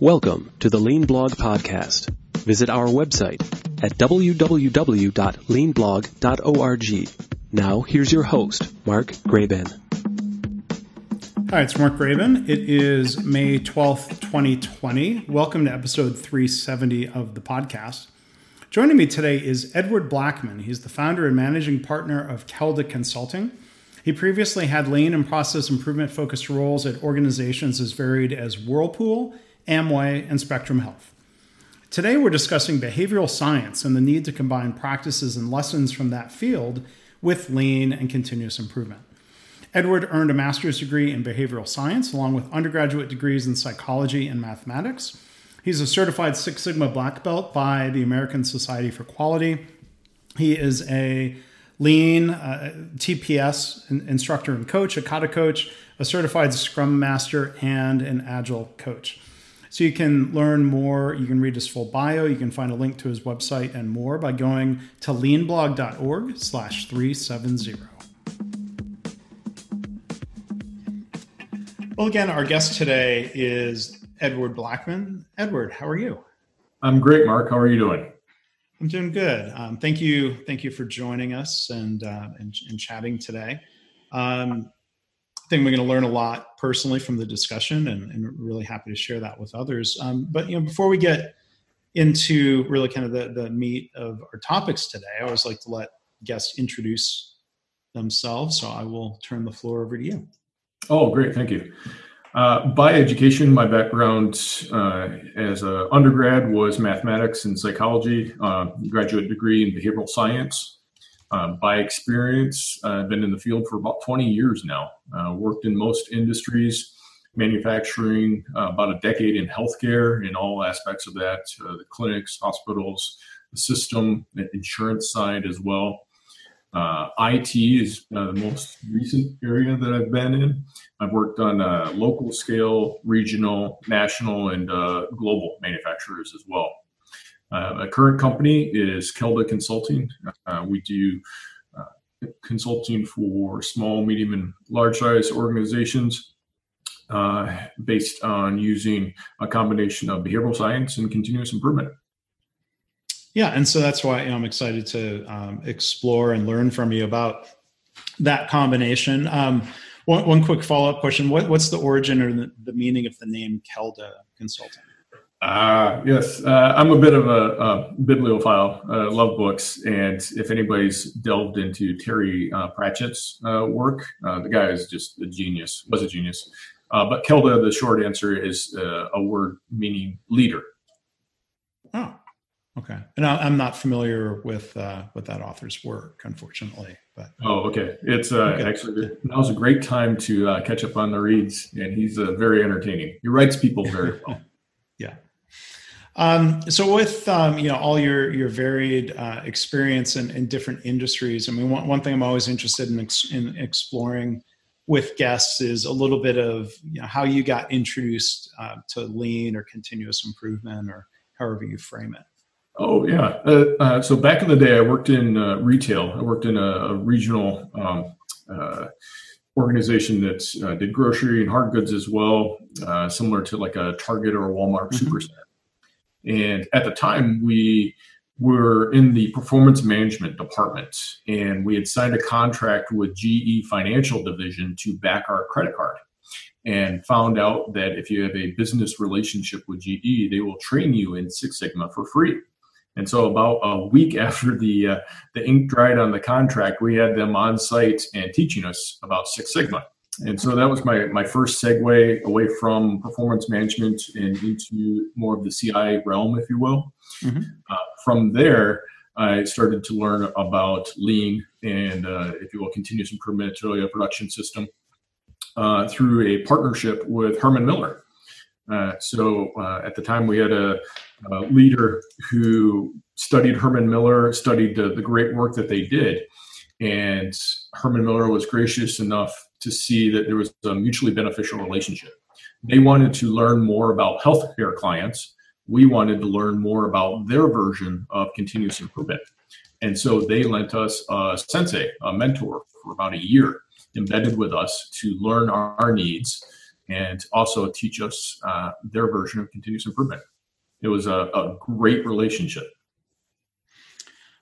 Welcome to the Lean Blog Podcast. Visit our website at www.leanblog.org. Now, here's your host, Mark Graban. Hi, it's Mark Graban. It is May 12th, 2020. Welcome to episode 370 of the podcast. Joining me today is Edward Blackman. He's the founder and managing partner of Kelda Consulting. He previously had lean and process improvement focused roles at organizations as varied as Whirlpool, Amway, and Spectrum Health. Today, we're discussing behavioral science and the need to combine practices and lessons from that field with lean and continuous improvement. Edward earned a master's degree in behavioral science along with undergraduate degrees in psychology and mathematics. He's a certified Six Sigma black belt by the American Society for Quality. He is a lean uh, TPS instructor and coach, a kata coach, a certified scrum master, and an agile coach. So you can learn more. You can read his full bio. You can find a link to his website and more by going to leanblog.org slash 370. Well, again, our guest today is Edward Blackman. Edward, how are you? I'm great, Mark. How are you doing? I'm doing good. Um, thank you. Thank you for joining us and uh, and, and, chatting today. Um, think we're going to learn a lot personally from the discussion, and, and really happy to share that with others. Um, but you know, before we get into really kind of the, the meat of our topics today, I always like to let guests introduce themselves. So I will turn the floor over to you. Oh, great. Thank you. Uh, by education, my background uh, as an undergrad was mathematics and psychology, uh, graduate degree in behavioral science. Uh, by experience, I've been in the field for about 20 years now. Uh, worked in most industries, manufacturing, uh, about a decade in healthcare in all aspects of that, the clinics, hospitals, the system, the insurance side as well. Uh, IT is uh, the most recent area that I've been in. I've worked on uh, local scale, regional, national, and uh, global manufacturers as well. Uh, a current company is Kelda Consulting. Uh, we do consulting for small, medium, and large size organizations based on using a combination of behavioral science and continuous improvement. Yeah, and so that's why you know, I'm excited to um, explore and learn from you about that combination. Um, one, one quick follow up question: what, What's the origin or the, the, meaning of the name Kelda Consulting? Uh, yes, uh, I'm a bit of a, a bibliophile. Uh, love books, and if anybody's delved into Terry uh, Pratchett's uh, work, uh, the guy is just a genius. Was a genius. Uh, but Kelda, the short answer is a word meaning leader. Oh, Okay, and I'm not familiar with uh, with that author's work, unfortunately. But oh, okay, it's uh, okay. actually now's a great time to uh, catch up on the reads, and he's uh, very entertaining. He writes people very well. yeah. Um, so with um, you know all your your varied uh, experience in, in different industries, I mean one, one thing I'm always interested in ex- in exploring with guests is a little bit of you know, how you got introduced uh, to lean or continuous improvement or however you frame it. Oh yeah. Uh, uh, so back in the day, I worked in uh, retail. I worked in a, a regional um, uh, organization that uh, did grocery and hard goods as well, uh, similar to like a Target or a Walmart mm-hmm. Supercenter. And at the time, we were in the performance management department, and we had signed a contract with GE Financial Division to back our credit card and found out that if you have a business relationship with GE, they will train you in Six Sigma for free. And so, about a week after the uh, the ink dried on the contract, we had them on site and teaching us about Six Sigma. And so that was my my first segue away from performance management and into more of the CI realm, if you will. Mm-hmm. Uh, from there, I started to learn about lean and, uh, if you will, continuous improvement, really a production system uh, through a partnership with Herman Miller. Uh, so uh, at the time, we had a, a, leader who studied Herman Miller, studied the, the great work that they did. And Herman Miller was gracious enough to see that there was a mutually beneficial relationship. They wanted to learn more about healthcare clients. We wanted to learn more about their version of continuous improvement. And so they lent us a sensei, a mentor, for about a year, embedded with us to learn our, our needs and also teach us uh, their version of continuous improvement. It was a, a great relationship.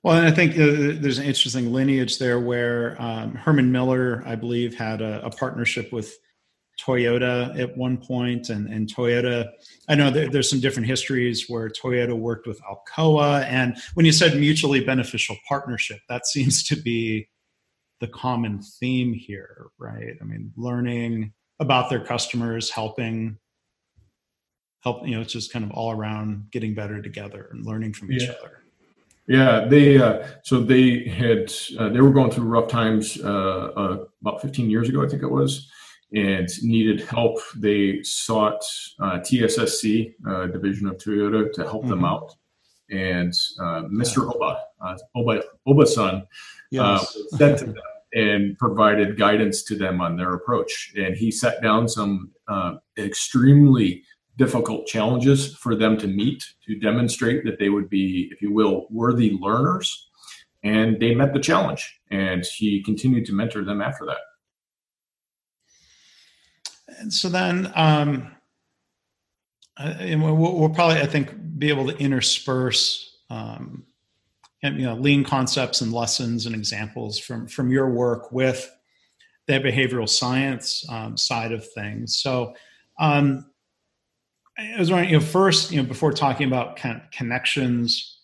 Well, and I think uh, there's an interesting lineage there where um, Herman Miller, I believe, had a, a, partnership with Toyota at one point, and, and Toyota. I know there, there's some different histories where Toyota worked with Alcoa, and when you said mutually beneficial partnership, that seems to be the common theme here, right? I mean, learning about their customers, helping help you know it's just kind of all around getting better together and learning from each yeah. other yeah they uh, so they had uh, they were going through rough times uh, uh about 15 years ago i think it was and needed help they sought uh, tssc uh, division of toyota to help mm-hmm. them out and mr Ohba Ohba oba's son yes. sent to them and provided guidance to them on their approach and he set down some extremely difficult challenges for them to meet to demonstrate that they would be, if you will, worthy learners. And they met the challenge, and he continued to mentor them after that. And so then, um, and we'll, we'll, probably, I think, be able to intersperse, um, you know, lean concepts and lessons and examples from from your work with that behavioral science um, side of things. So, um, I was wondering, you know, first, you know, before talking about kind of connections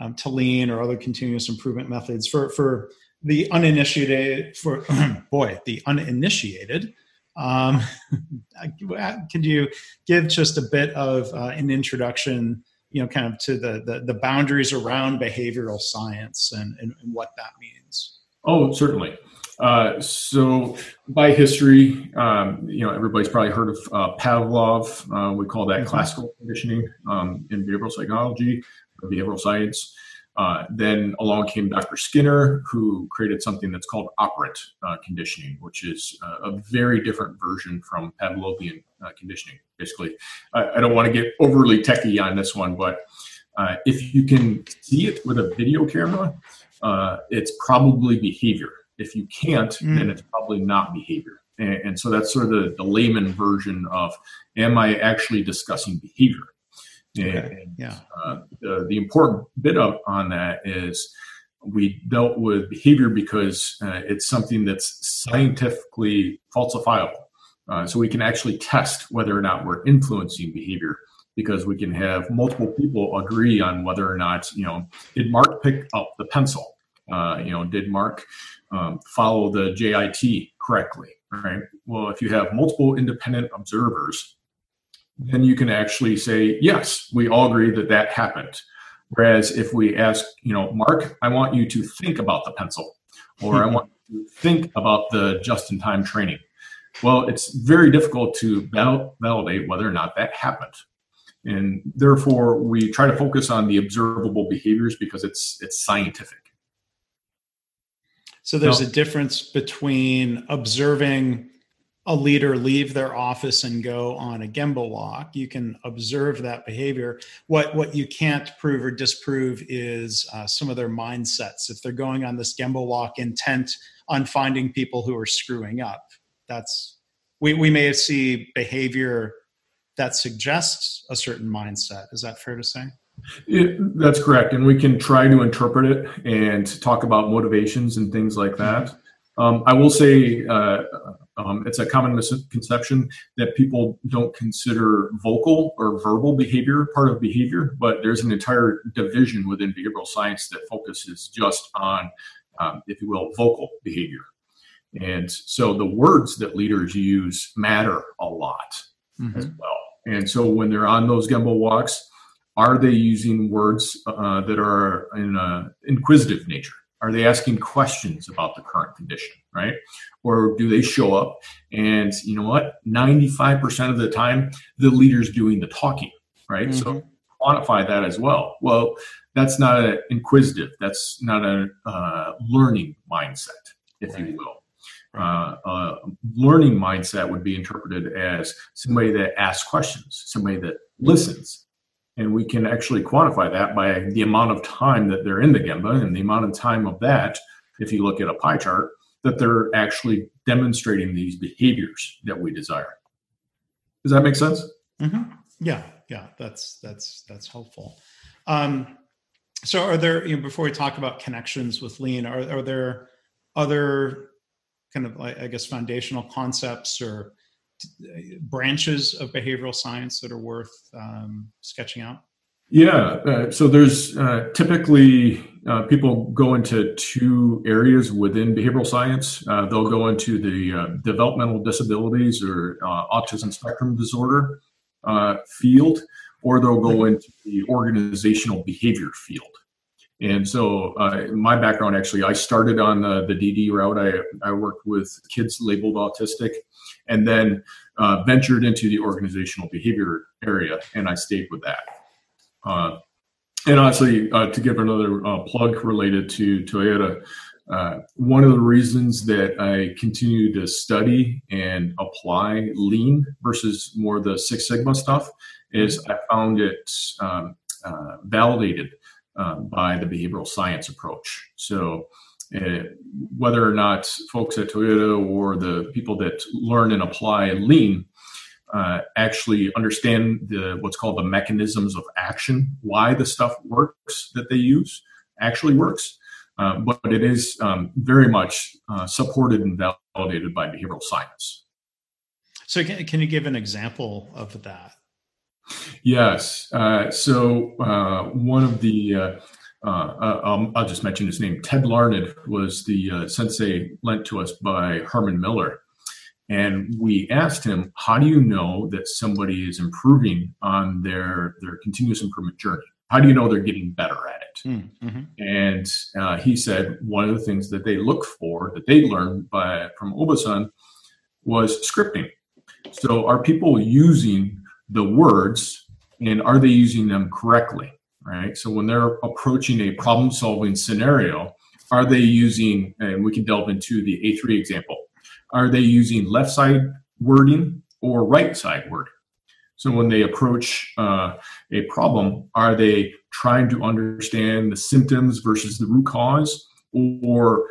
um, to lean or other continuous improvement methods for for the uninitiated, for boy, the uninitiated. Um, could you give just a bit of uh, an introduction, you know, kind of to the, the, the boundaries around behavioral science and, and, and what that means? Oh, certainly. Uh, so by history, um, you know, everybody's probably heard of uh, Pavlov. Uh, we call that mm-hmm. classical conditioning um, in behavioral psychology or behavioral science. Uh, then along came Dr. Skinner, who created something that's called operant uh, conditioning, which is a very different version from Pavlovian conditioning. Basically, I, I, don't want to get overly techy on this one, but if you can see it with a video camera, it's probably behavior if you can't, mm. then it's probably not behavior. And, and so that's sort of the, the, layman version of am I actually discussing behavior? Okay. And, yeah. Uh, the, the, important bit of, on that is we dealt with behavior because uh, it's something that's scientifically falsifiable. Uh, so we can actually test whether or not we're influencing behavior because we can have multiple people agree on whether or not, you know, did Mark pick up the pencil? Uh, you know, did Mark um, follow the JIT correctly, right? Well, if you have multiple independent observers, then you can actually say, yes, we all agree that that happened. Whereas if we ask, you know, Mark, I want you to think about the pencil, or I want you to think about the just-in-time training. Well, it's very difficult to validate whether or not that happened. And therefore, we try to focus on the observable behaviors because it's it's scientific. So there's no. a difference between observing a leader leave their office and go on a gemba walk. You can observe that behavior. What what you can't prove or disprove is uh, some of their mindsets. If they're going on this gemba walk intent on finding people who are screwing up, that's we we may see behavior that suggests a certain mindset. Is that fair to say? It, that's correct, and we can try to interpret it and talk about motivations and things like that. Um, I will say uh, um, it's a common misconception that people don't consider vocal or verbal behavior part of behavior, but there's an entire division within behavioral science that focuses just on, um, if you will, vocal behavior. And so the words that leaders use matter a lot mm-hmm. as well. And so when they're on those Gemba walks, are they using words uh, that are in an inquisitive nature? Are they asking questions about the current condition, right? Or do they show up and you know what? 95% of the time, the leader's doing the talking, right? Mm-hmm. So quantify that as well. Well, that's not an inquisitive, that's not a uh, learning mindset, if right. you will. Uh, uh, learning mindset would be interpreted as somebody that asks questions, somebody that listens, and we can actually quantify that by the amount of time that they're in the Gemba and the amount of time of that, if you look at a pie chart, that they're actually demonstrating these behaviors that we desire. Does that make sense? Mm-hmm. Yeah, yeah, that's that's that's helpful. Um, so, are there you know, before we talk about connections with lean, are are there other kind of I guess foundational concepts or branches of behavioral science that are worth um, sketching out? Yeah, uh, so there's uh, typically uh, people go into two areas within behavioral science. Uh, they'll go into the uh, developmental disabilities or uh, autism spectrum disorder field, or they'll go into the organizational behavior field. And so, my background actually, I started on the, the DD route. I, I worked with kids labeled autistic and then uh, ventured into the organizational behavior area, and I stayed with that. Uh, and honestly, uh, to give another uh, plug related to Toyota, uh, one of the reasons that I continue to study and apply lean versus more the Six Sigma stuff is I found it um, uh, validated uh, by the behavioral science approach. So, whether or not folks at Toyota or the people that learn and apply lean uh, actually understand the what's called the mechanisms of action, why the stuff works that they use actually works. Uh, but it is um, very much uh, supported and validated by behavioral science. So, can, can you give an example of that? Yes. Uh, so, uh, one of the uh, um, I'll just mention his name. Ted Larned was the sensei lent to us by Herman Miller. And we asked him, how do you know that somebody is improving on their, their continuous improvement journey? How do you know they're getting better at it? Hmm, mm-hmm. And uh, he said one of the things that they look for, that they learned by, from Ohba-san, was scripting. So are people using the words and are they using them correctly? Right. So when they're approaching a problem solving scenario, are they using, and we can delve into the A3 example, are they using left side wording or right side wording? So when they approach uh, a problem, are they trying to understand the symptoms versus the root cause? Or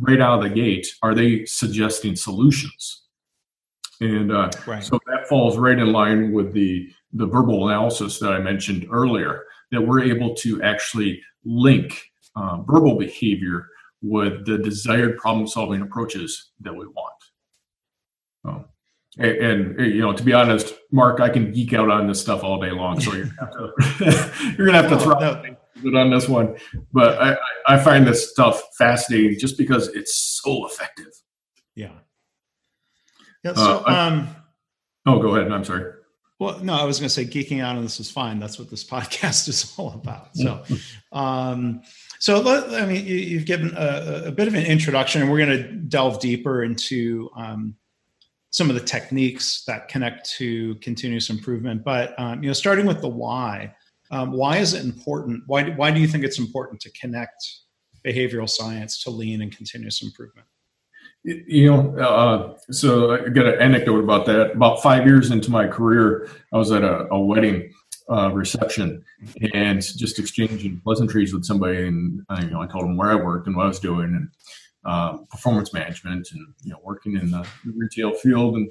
right out of the gate, are they suggesting solutions? And uh, right. so that falls right in line with the, the verbal analysis that I mentioned earlier, that we're able to actually link uh, verbal behavior with the desired problem solving approaches that we want. Oh. And, and, you know, to be honest, Mark, I can geek out on this stuff all day long. So you're gonna have to, you're gonna have to throw no. on this one. But I, I find this stuff fascinating just because it's so effective. Yeah. Yeah. So, uh, I, um, oh, go ahead. I'm sorry. Well, no, I was going to say geeking out on this is fine. That's what this podcast is all about. So, um, so let, I mean, you, have given a, a, bit of an introduction, and we're going to delve deeper into um, some of the techniques that connect to continuous improvement. But um, you know, starting with the why, um, why is it important? Why why do you think it's important to connect behavioral science to lean and continuous improvement? You know, uh, so I got an anecdote about that. About five years into my career, I was at a, a wedding uh, reception and just exchanging pleasantries with somebody, and uh, you know, I told them where I worked and what I was doing, and uh, performance management and you know working in the retail field. And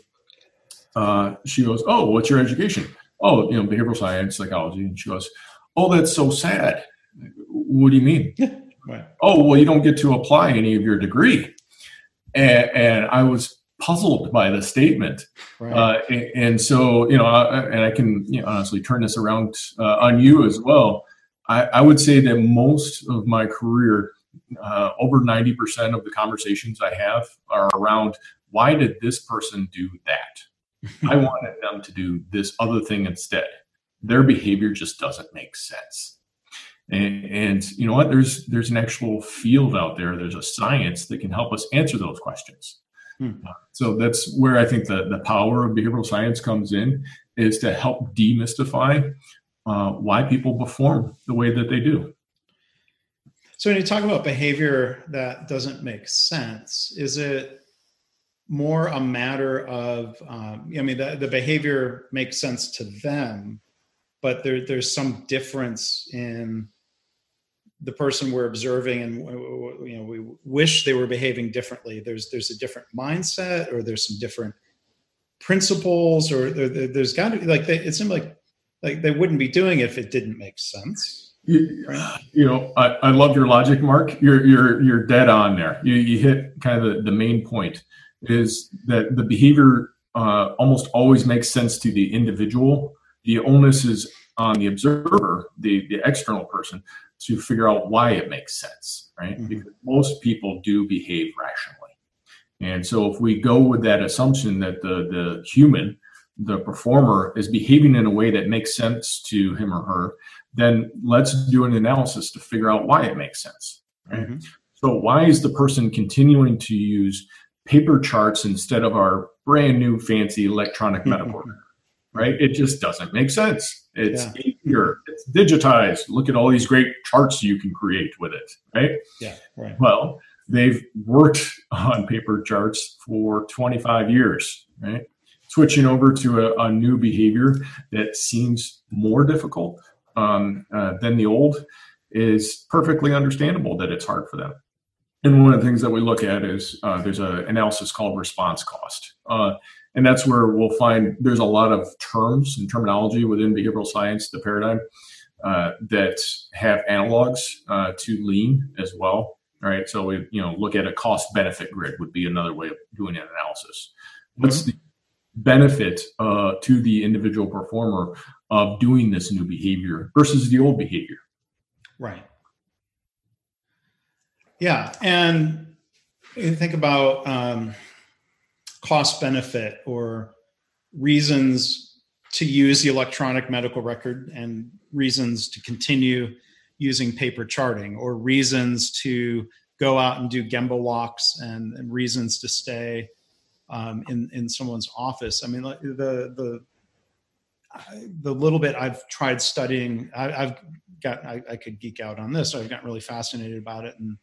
uh, she goes, "Oh, what's your education?" "Oh, you know, behavioral science, psychology." And she goes, "Oh, that's so sad." What do you mean? Right. Oh, well, you don't get to apply any of your degree. And, and I was puzzled by the statement. Right. Uh, and, and, so, you know, uh, and I can you know, honestly turn this around uh, on you as well. I, I, would say that most of my career uh, over 90% of the conversations I have are around why did this person do that? I wanted them to do this other thing instead. Their behavior just doesn't make sense. And, and, you know what? There's there's an actual field out there. There's a science that can help us answer those questions. Hmm. Uh, so that's where I think the the power of behavioral science comes in is to help demystify uh, why people perform the way that they do. So when you talk about behavior that doesn't make sense, is it more a matter of, um, I mean, the, the behavior makes sense to them, but there, there's some difference in the person we're observing and you know we wish they were behaving differently there's there's a different mindset or there's some different principles or there, has got to be like they, it seemed like like they wouldn't be doing it if it didn't make sense. You, you know, I, I love your logic, Mark. You're you're you're dead on there. You you hit kind of the, the main point is that the behavior uh, almost always makes sense to the individual. The onus is on the observer, the the external person, to figure out why it makes sense, right? Mm-hmm. Because most people do behave rationally. And so if we go with that assumption that the the human the performer is behaving in a way that makes sense to him or her, then let's do an analysis to figure out why it makes sense. Right? Mm-hmm. So, why is the person continuing to use paper charts instead of our brand new fancy electronic medical record? Right? It just doesn't make sense. It's yeah. Easier. It's digitized. Look at all these great charts you can create with it. Right? Yeah. Right. Well, they've worked on paper charts for 25 years. Right? switching over to a, a new behavior that seems more difficult um, uh, than the old is perfectly understandable that it's hard for them. And one of the things that we look at is uh, there's an analysis called response cost. Uh, and that's where we'll find there's a lot of terms and terminology within behavioral science, the paradigm, uh, that have analogs uh, to lean as well. Right. So we, you know, look at a cost benefit grid would be another way of doing an analysis. What's mm-hmm. the benefit uh, to the individual performer of doing this new behavior versus the old behavior. Right. Yeah, and you think about um, cost benefit or reasons to use the electronic medical record and reasons to continue using paper charting or reasons to go out and do gemba walks and, and reasons to stay um, in in someone's office. I mean, the the the little bit I've tried studying, I, have got I, I, could geek out on this. I've gotten really fascinated about it and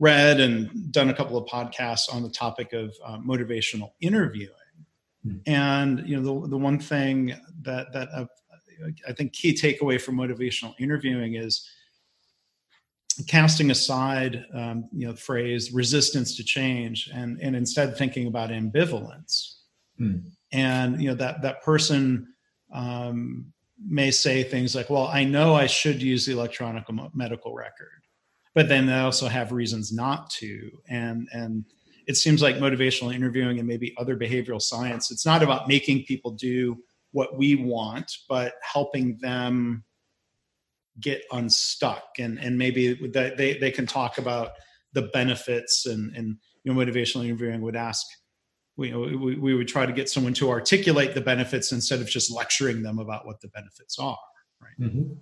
read and done a couple of podcasts on the topic of uh, motivational interviewing. Mm-hmm. And you know, the the one thing that that I've, I think key takeaway from motivational interviewing is casting aside um, you know the phrase resistance to change and and instead thinking about ambivalence mm. and you know that that person um, may say things like well i know i should use the electronic medical record but then they also have reasons not to. And and it seems like motivational interviewing and maybe other behavioral science it's not about making people do what we want but helping them get unstuck. And and maybe that they they can talk about the benefits and and you know motivational interviewing would ask we, we, we would try to get someone to articulate the benefits instead of just lecturing them about what the benefits are right? Mm-hmm.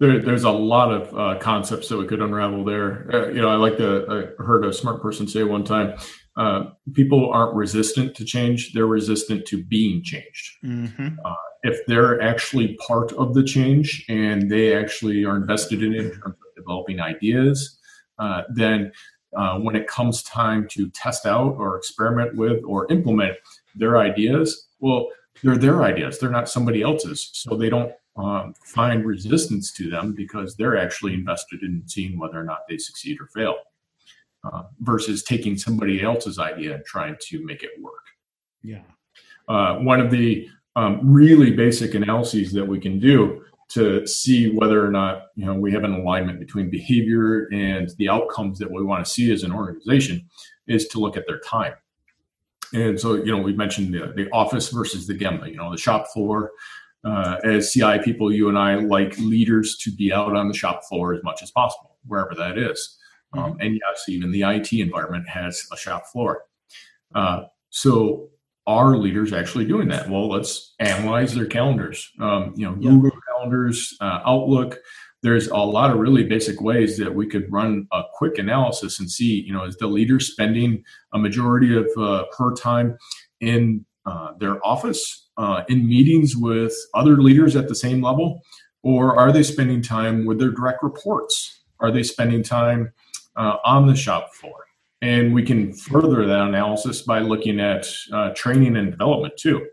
There, there's a lot of uh, concepts that we could unravel there uh, you know i like to i heard a smart person say one time uh, people aren't resistant to change they're resistant to being changed mm-hmm. uh, if they're actually part of the change and they actually are invested in it in terms of developing ideas, uh, then uh, when it comes time to test out or experiment with or implement their ideas, well, they're their ideas. They're not somebody else's. So they don't um, find resistance to them because they're actually invested in seeing whether or not they succeed or fail uh, versus taking somebody else's idea and trying to make it work. Yeah. Uh, one of the um, really basic analyses that we can do to see whether or not you know we have an alignment between behavior and the outcomes that we want to see as an organization is to look at their time and so you know we mentioned the, the office versus the gemba you know the shop floor uh, as ci people you and i like leaders to be out on the shop floor as much as possible wherever that is um, mm-hmm. and yes even the it environment has a shop floor uh, so are leaders actually doing that? Well, let's analyze their calendars. Um, you know, Google calendars, uh, Outlook. There's a lot of really basic ways that we could run a quick analysis and see, you know, is the leader spending a majority of uh, her time in uh, their office, uh, in meetings with other leaders at the same level, or are they spending time with their direct reports? Are they spending time uh, on the shop floor? And we can further that analysis by looking at uh, training and development too.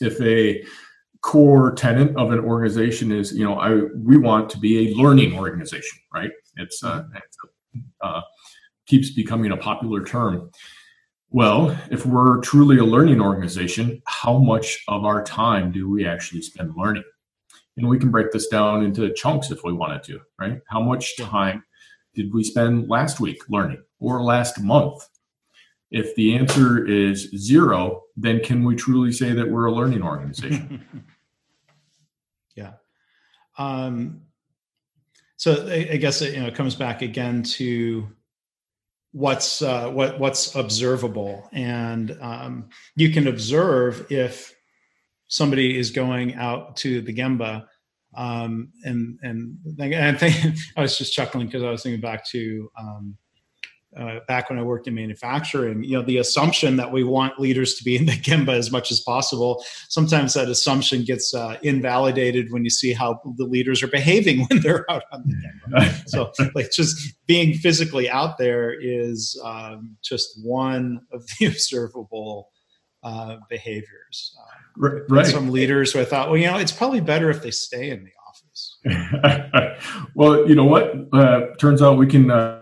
If a core tenant of an organization is, you know, I we want to be a learning organization, right? It's, uh, it's uh, keeps becoming a popular term. Well, if we're truly a learning organization, how much of our time do we actually spend learning? And we can break this down into chunks if we wanted to, right? How much time did we spend last week learning or last month? If the answer is zero, then can we truly say that we're a learning organization? yeah. Um, so I, I guess it, you know it comes back again to what's uh, what what's observable, and um, you can observe if somebody is going out to the Gemba um, and and I think I was just chuckling because I was thinking back to um, uh, back when I worked in manufacturing. You know, the assumption that we want leaders to be in the gemba as much as possible. Sometimes that assumption gets uh, invalidated when you see how the leaders are behaving when they're out on the gemba. so, like, just being physically out there is um, just one of the observable uh, behaviors. Uh, Right. right. Some leaders who I thought, well, you know, it's probably better if they stay in the office. well, you know what? Uh, turns out we can uh,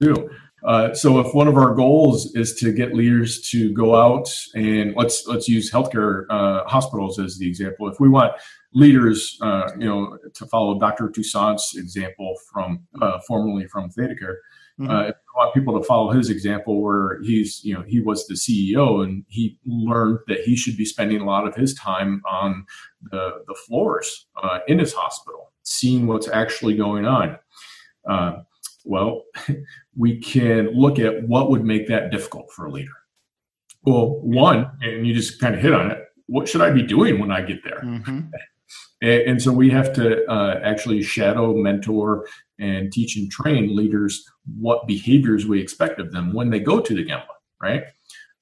do. Uh, so if one of our goals is to get leaders to go out and let's let's use healthcare uh, hospitals as the example. If we want leaders, uh, you know, to follow Dr. Toussaint's example from uh, formerly from ThedaCare, Mm-hmm. Uh, if you want people to follow his example, where he's, you know, he was the CEO and he learned that he should be spending a lot of his time on the, the floors uh, in his hospital, seeing what's actually going on. Well, we can look at what would make that difficult for a leader. Well, one, and you just kind of hit on it. What should I be doing when I get there? Mm-hmm. And, so we have to uh, actually shadow, mentor, and teach and train leaders what behaviors we expect of them when they go to the Gemba, right?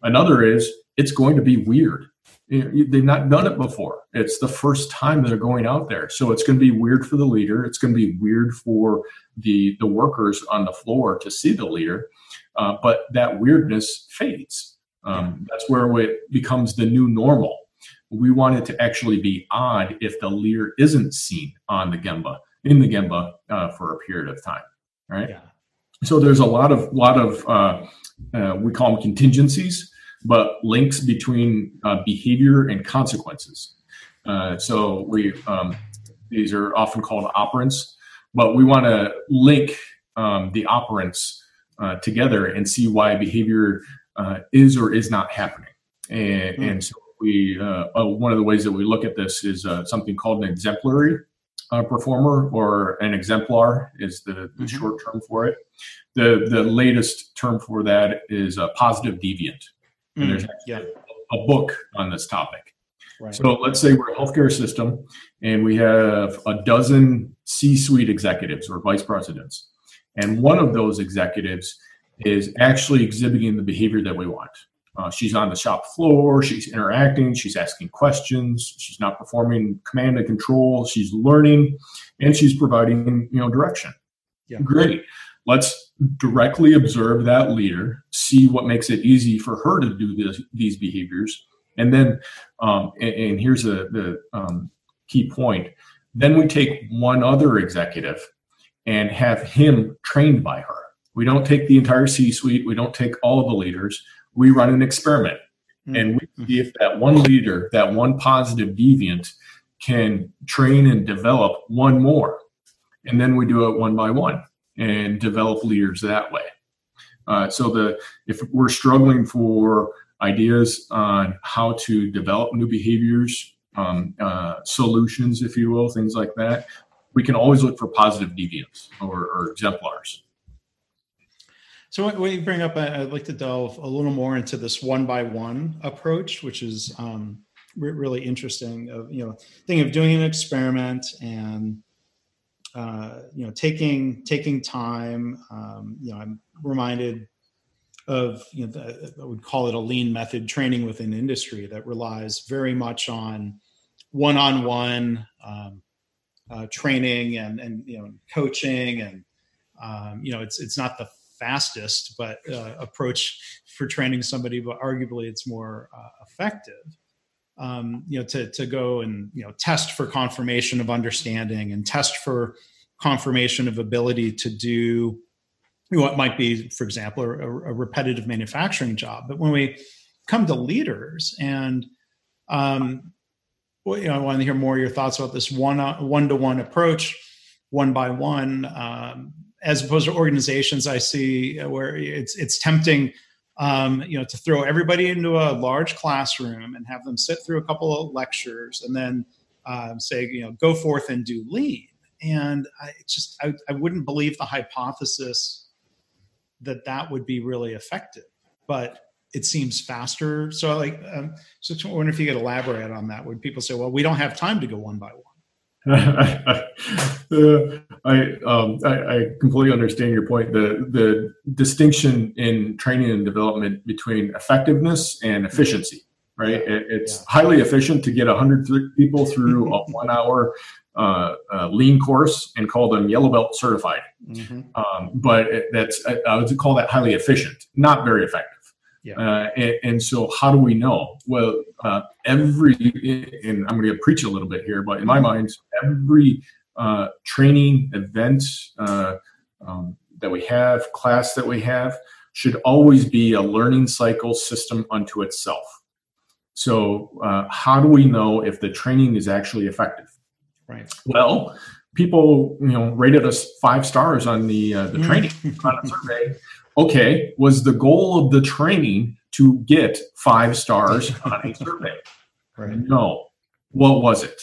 Another is it's going to be weird. They've not done it before. It's the first time they're going out there. So it's going to be weird for the leader. It's going to be weird for the, the workers on the floor to see the leader. Uh, but that weirdness fades. Um, that's where it becomes the new normal. We want it to actually be odd if the leader isn't seen on the Gemba in the Gemba uh, for a period of time, right? Yeah. So there's a lot of lot of uh, uh, we call them contingencies, but links between uh, behavior and consequences. Uh, so we um, these are often called operants, but we want to link um, the operants uh, together and see why behavior is or is not happening. And, mm. and so we one of the ways that we look at this is something called an exemplary uh, performer or an exemplar is the, the mm-hmm. short term for it. The the latest term for that is a positive deviant. And mm, there's yeah. a, a, book on this topic. Right. So let's say we're a healthcare system and we have a dozen C-suite executives or vice presidents. And one of those executives is actually exhibiting the behavior that we want. Uh, she's on the shop floor. She's interacting. She's asking questions. She's not performing command and control. She's learning, and she's providing you know direction. Yeah. Great. Let's directly observe that leader, see what makes it easy for her to do this, these behaviors, and then, um, and, and, here's a, the um, key point. Then we take one other executive and have him trained by her. We don't take the entire C-suite. We don't take all of the leaders we run an experiment mm-hmm. and we see if that one leader, that one positive deviant, can train and develop one more. And then we do it one by one and develop leaders that way. Uh, so the if we're struggling for ideas on how to develop new behaviors, um, uh, solutions, if you will, things like that, we can always look for positive deviants or, or exemplars. So when you bring up, I'd like to delve a little more into this one by one approach, which is um, really interesting. Of you know, thing of doing an experiment and uh, you know taking taking time. Um, you know, I'm reminded of you know the, I would call it a lean method training within industry that relies very much on one on one training and and you know coaching and um, you know it's it's not the fastest but uh, approach for training somebody, but arguably it's more uh, effective. Um, you know, to to go and you know test for confirmation of understanding and test for confirmation of ability to do what might be, for example, a, a, repetitive manufacturing job. But when we come to leaders, and um, well, you know, I want to hear more of your thoughts about this one one to one approach, one by one, um, as opposed to organizations. I see where it's it's tempting um, you know, to throw everybody into a large classroom and have them sit through a couple of lectures and then um, say, you know, go forth and do lean. And I just, I, I wouldn't believe the hypothesis that that would be really effective, but it seems faster. So, like, um, so I wonder if you could elaborate on that. When people say, "Well, we don't have time to go one by one." uh, I, um, I, I completely understand your point. The the distinction in training and development between effectiveness and efficiency, right? It, it's yeah. highly efficient to get hundred people through a one hour uh, uh, lean course and call them yellow belt certified. Mm-hmm. Um, but it, that's I would call that highly efficient, not very effective. Yeah. Uh, and, and, so, how do we know? Well, uh, every, and I'm going to preach a little bit here, but in my mind, every uh, training event uh, um, that we have, class that we have, should always be a learning cycle system unto itself. So, uh, how do we know if the training is actually effective? Right. Well, people, you know, rated us five stars on the uh, the mm. training on a survey okay, was the goal of the training to get five stars on a survey? Right. No. What was it?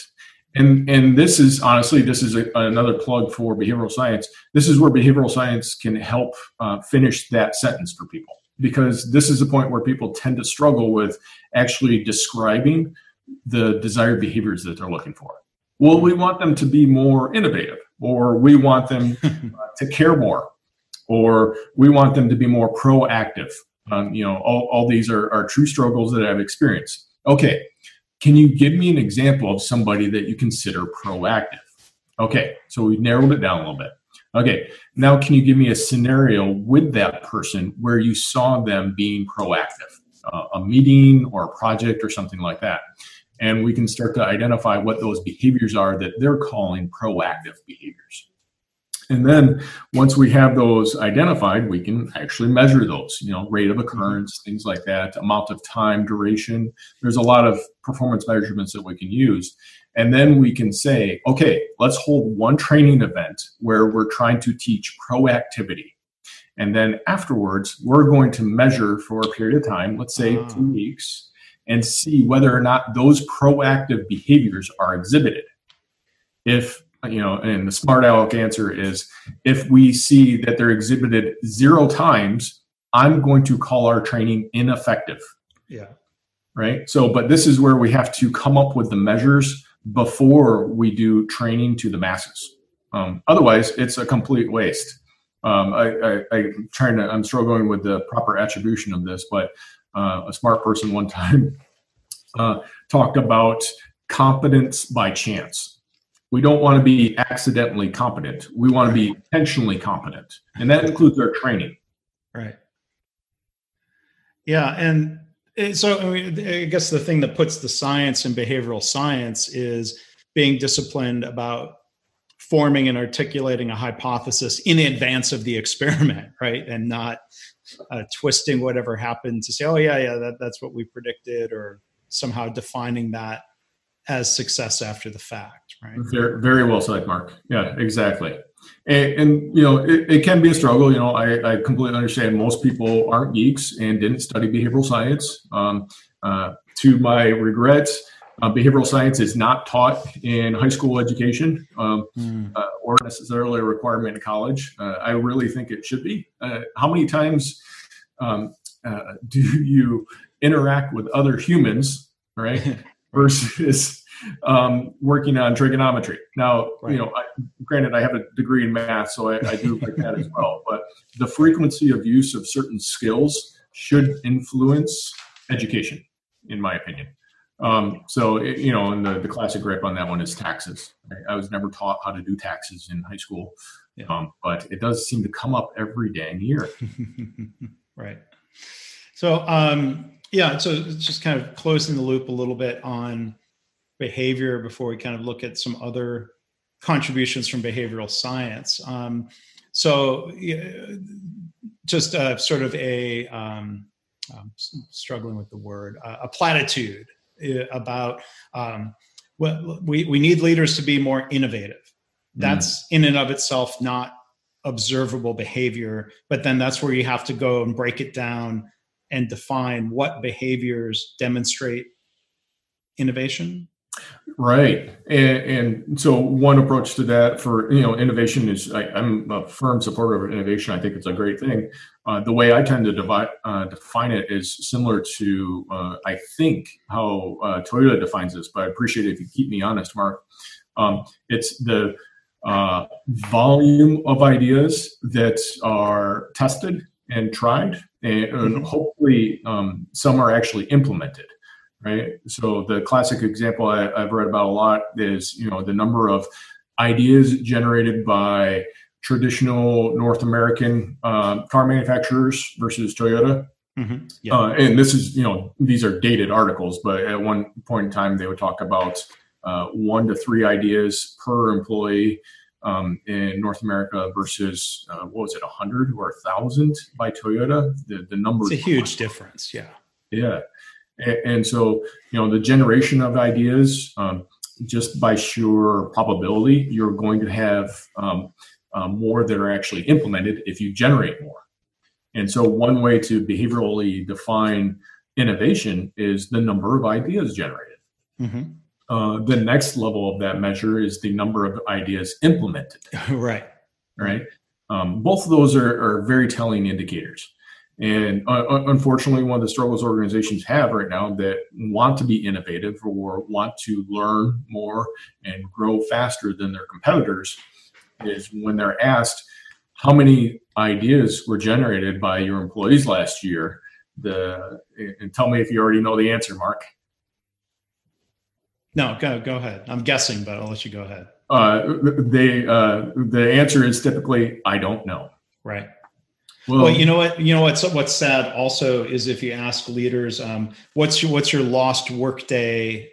And and this is honestly, this is a, another plug for behavioral science. This is where behavioral science can help uh, finish that sentence for people because this is the point where people tend to struggle with actually describing the desired behaviors that they're looking for. Well, we want them to be more innovative, or we want them uh, to care more, or we want them to be more proactive. Um, you know, all, all these are, are true struggles that I've experienced. Okay, can you give me an example of somebody that you consider proactive? Okay, so we've narrowed it down a little bit. Okay, now can you give me a scenario with that person where you saw them being proactive, uh, a meeting or a project or something like that? And we can start to identify what those behaviors are that they're calling proactive behaviors. And then once we have those identified, we can actually measure those, you know, rate of occurrence, things like that, amount of time, duration. There's a lot of performance measurements that we can use. And then we can say, okay, let's hold one training event where we're trying to teach proactivity. And then afterwards, we're going to measure for a period of time, let's say two ah. weeks, and see whether or not those proactive behaviors are exhibited. If you know, and the smart aleck answer is if we see that they're exhibited zero times, I'm going to call our training ineffective. Yeah. Right. So, but this is where we have to come up with the measures before we do training to the masses. Um, otherwise, it's a complete waste. Um, I, I, I'm trying to, I'm struggling with the proper attribution of this, but uh, a smart person one time uh, talked about competence by chance we don't want to be accidentally competent. We want to be intentionally competent, and that includes our training. Right. Yeah, and so I, mean, I guess the thing that puts the science in behavioral science is being disciplined about forming and articulating a hypothesis in advance of the experiment, right, and not uh, twisting whatever happened to say, "Oh yeah, yeah, that, that's what we predicted," or somehow defining that as success after the fact, right? Very, very well said, Mark. Yeah, exactly. And, and you know, it, it, can be a struggle. You know, I, I, completely understand most people aren't geeks and didn't study behavioral science. Um, uh, to my regrets, uh, behavioral science is not taught in high school education um, mm. uh, or necessarily a requirement in college. Uh, I really think it should be. Uh, how many times um, uh, do you interact with other humans, right? versus um, working on trigonometry. Now, right. you know, I, granted, I have a degree in math, so I, I do like that as well. But the frequency of use of certain skills should influence education, in my opinion. Um, so, it, you know, and the, the classic grip on that one is taxes. I, I was never taught how to do taxes in high school, yeah. um, but it does seem to come up every dang year. right. So, um, yeah, so it's just kind of closing the loop a little bit on behavior before we kind of look at some other contributions from behavioral science. Um, so just uh, sort of a um, I'm struggling with the word uh, a platitude uh, about um, well, we we need leaders to be more innovative. That's mm. in and of itself not observable behavior, but then that's where you have to go and break it down and define what behaviors demonstrate innovation Right, and, and, so one approach to that for you know innovation is I, am a firm supporter of innovation. I think it's a great thing. Uh, the way I tend to divide, uh, define it is similar to uh, I think how uh, Toyota defines this, but I appreciate it if you keep me honest, Mark. Um, it's the uh, volume of ideas that are tested and tried, and, mm-hmm. hopefully um, some are actually implemented right? So the classic example I, have read about a lot is you know the number of ideas generated by traditional North American uh, car manufacturers versus Toyota. Mm-hmm. Yeah. Uh, and this is you know these are dated articles, but at one point in time they would talk about uh, one to three ideas per employee. Um, in North America versus uh, what was it, a hundred or a thousand by Toyota? The the number. It's a huge difference. Yeah. Yeah. And, so, you know, the generation of ideas, um, just by sheer probability, you're going to have um, um, more that are actually implemented if you generate more. And so, one way to behaviorally define innovation is the number of ideas generated. Mm-hmm. Uh, the next level of that measure is the number of ideas implemented. right. Right. Um, both of those are, are very telling indicators. And uh, unfortunately, one of the struggles organizations have right now that want to be innovative or want to learn more and grow faster than their competitors is when they're asked how many ideas were generated by your employees last year. The and tell me if you already know the answer, Mark. No, go go ahead. I'm guessing, but I'll let you go ahead. Uh, they uh, the answer is typically I don't know. Right. Well, well, you know what? You know what's what's sad also is if you ask leaders, um, what's your what's your lost workday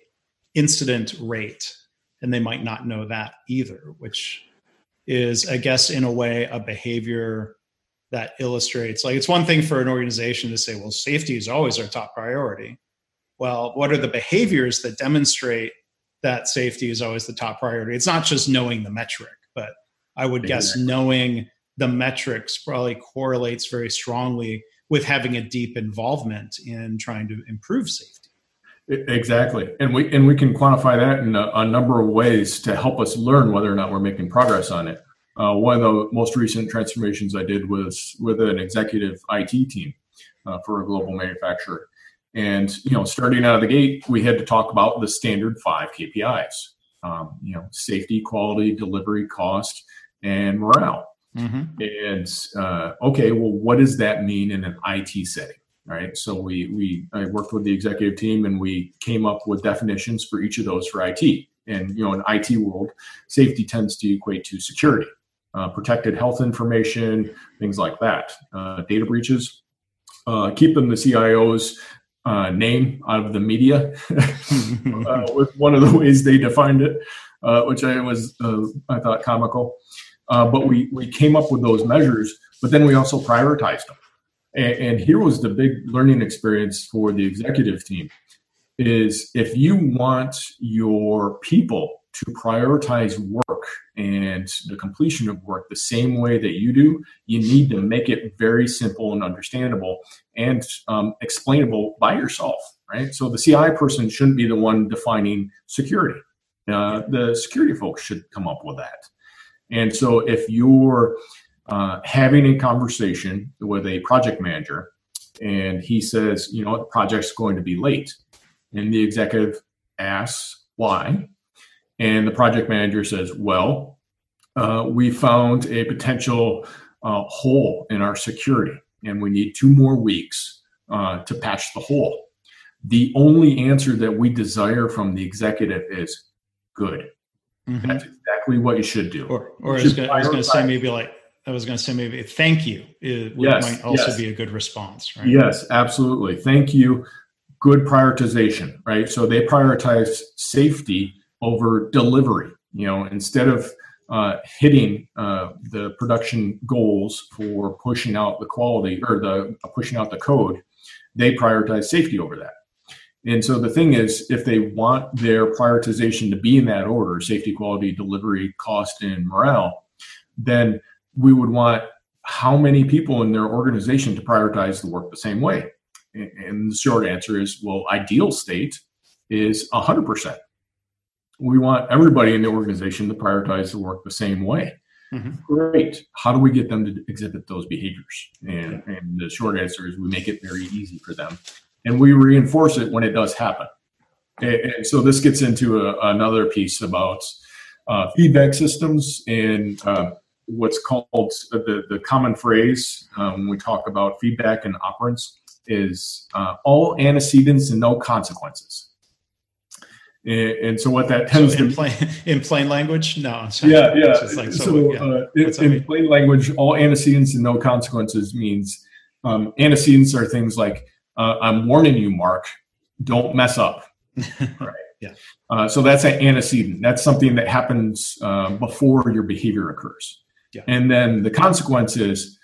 incident rate, and they might not know that either, which is, I guess, in a way, a behavior that illustrates. Like, it's one thing for an organization to say, "Well, safety is always our top priority." Well, what are the behaviors that demonstrate that safety is always the top priority? It's not just knowing the metric, but I would guess knowing the metrics probably correlates very strongly with having a deep involvement in trying to improve safety. Exactly, and we and we can quantify that in a, a number of ways to help us learn whether or not we're making progress on it. Uh, one of the most recent transformations I did was with an executive IT team uh, for a global manufacturer, and you know, starting out of the gate, we had to talk about the standard five KPIs. Um, you know, safety, quality, delivery, cost, and morale. Mm-hmm. And uh, okay, well, what does that mean in an IT setting? Right. So we we I worked with the executive team and we came up with definitions for each of those for IT. And you know, in IT world, safety tends to equate to security, uh, protected health information, things like that. Uh, data breaches, uh, keeping the CIO's uh, name out of the media uh, with one of the ways they defined it, uh, which I was uh, I thought comical. Uh, but we we came up with those measures, but then we also prioritized them. And, and here was the big learning experience for the executive team: is if you want your people to prioritize work and the completion of work the same way that you do, you need to make it very simple and understandable and um, explainable by yourself, right? So the CI person shouldn't be the one defining security. Uh, the security folks should come up with that. And so if you're uh, having a conversation with a project manager and he says, you know, the project's going to be late, and the executive asks why, and the project manager says, well, uh, we found a potential uh, hole in our security, and we need two more weeks uh, to patch the hole. The only answer that we desire from the executive is good. Mm-hmm. That's exactly what you should do. Or, or I was going to say maybe like I was going to say maybe thank you it yes, might also yes. be a good response, right? Yes, absolutely. Thank you. Good prioritization, right? So they prioritize safety over delivery. You know, instead of uh, hitting uh, the production goals for pushing out the quality or the pushing out the code, they prioritize safety over that. And so the thing is, if they want their prioritization to be in that order safety, quality, delivery, cost, and morale then we would want how many people in their organization to prioritize the work the same way. And the short answer is well, ideal state is 100%. We want everybody in the organization to prioritize the work the same way. Mm-hmm. Great. How do we get them to exhibit those behaviors? And, and the short answer is we make it very easy for them and we reinforce it when it does happen. And, so this gets into a, another piece about uh, feedback systems and uh, what's called the, the common phrase um, when we talk about feedback and operants is uh, all antecedents and no consequences. And, and so what that tends so in to plain in plain language, no. Yeah, yeah. Like, so, so yeah. Uh, in, in plain language, all antecedents and no consequences means um, antecedents are things like uh, I'm warning you, Mark, don't mess up. right. Yeah. Uh, so that's an antecedent. That's something that happens uh, before your behavior occurs. Yeah. And then the consequence is,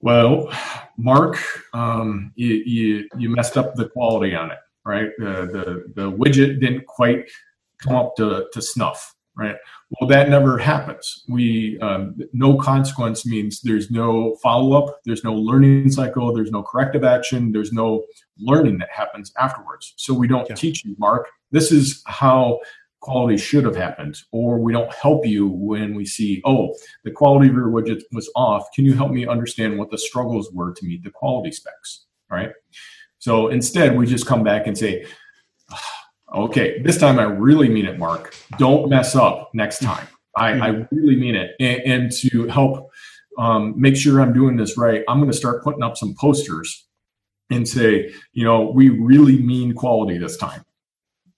well, Mark, um, you, you, you messed up the quality on it, right? The, the, the widget didn't quite come up to, to snuff, right? Well, that never happens. We um, no consequence means there's no follow up, there's no learning cycle, there's no corrective action, there's no learning that happens afterwards. So we don't yeah. teach you, Mark. This is how quality should have happened, or we don't help you when we see, oh, the quality of your widget was off. Can you help me understand what the struggles were to meet the quality specs? All right. So instead, we just come back and say, okay, this time I really mean it, Mark. Don't mess up next time. I, I really mean it. And, and to help um, make sure I'm doing this right, I'm going to start putting up some posters and say, you know, we really mean quality this time.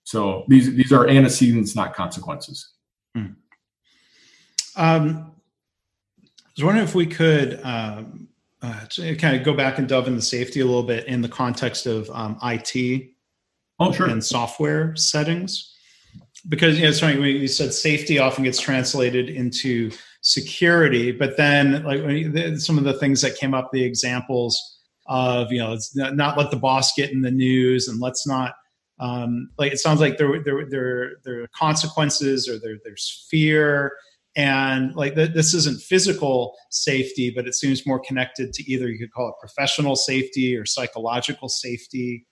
So these these are antecedents, not consequences. Hmm. Um, I was wondering if we could um, uh, kind of go back and delve into safety a little bit in the context of um, IT oh, sure. and software settings. Because you know, sorry, you said safety often gets translated into security, but then like some of the things that came up, the examples of you know, let's not let the boss get in the news, and let's not um, like it sounds like there there there there are consequences or there there's fear and like th- this isn't physical safety but it seems more connected to either you could call it professional safety or psychological safety.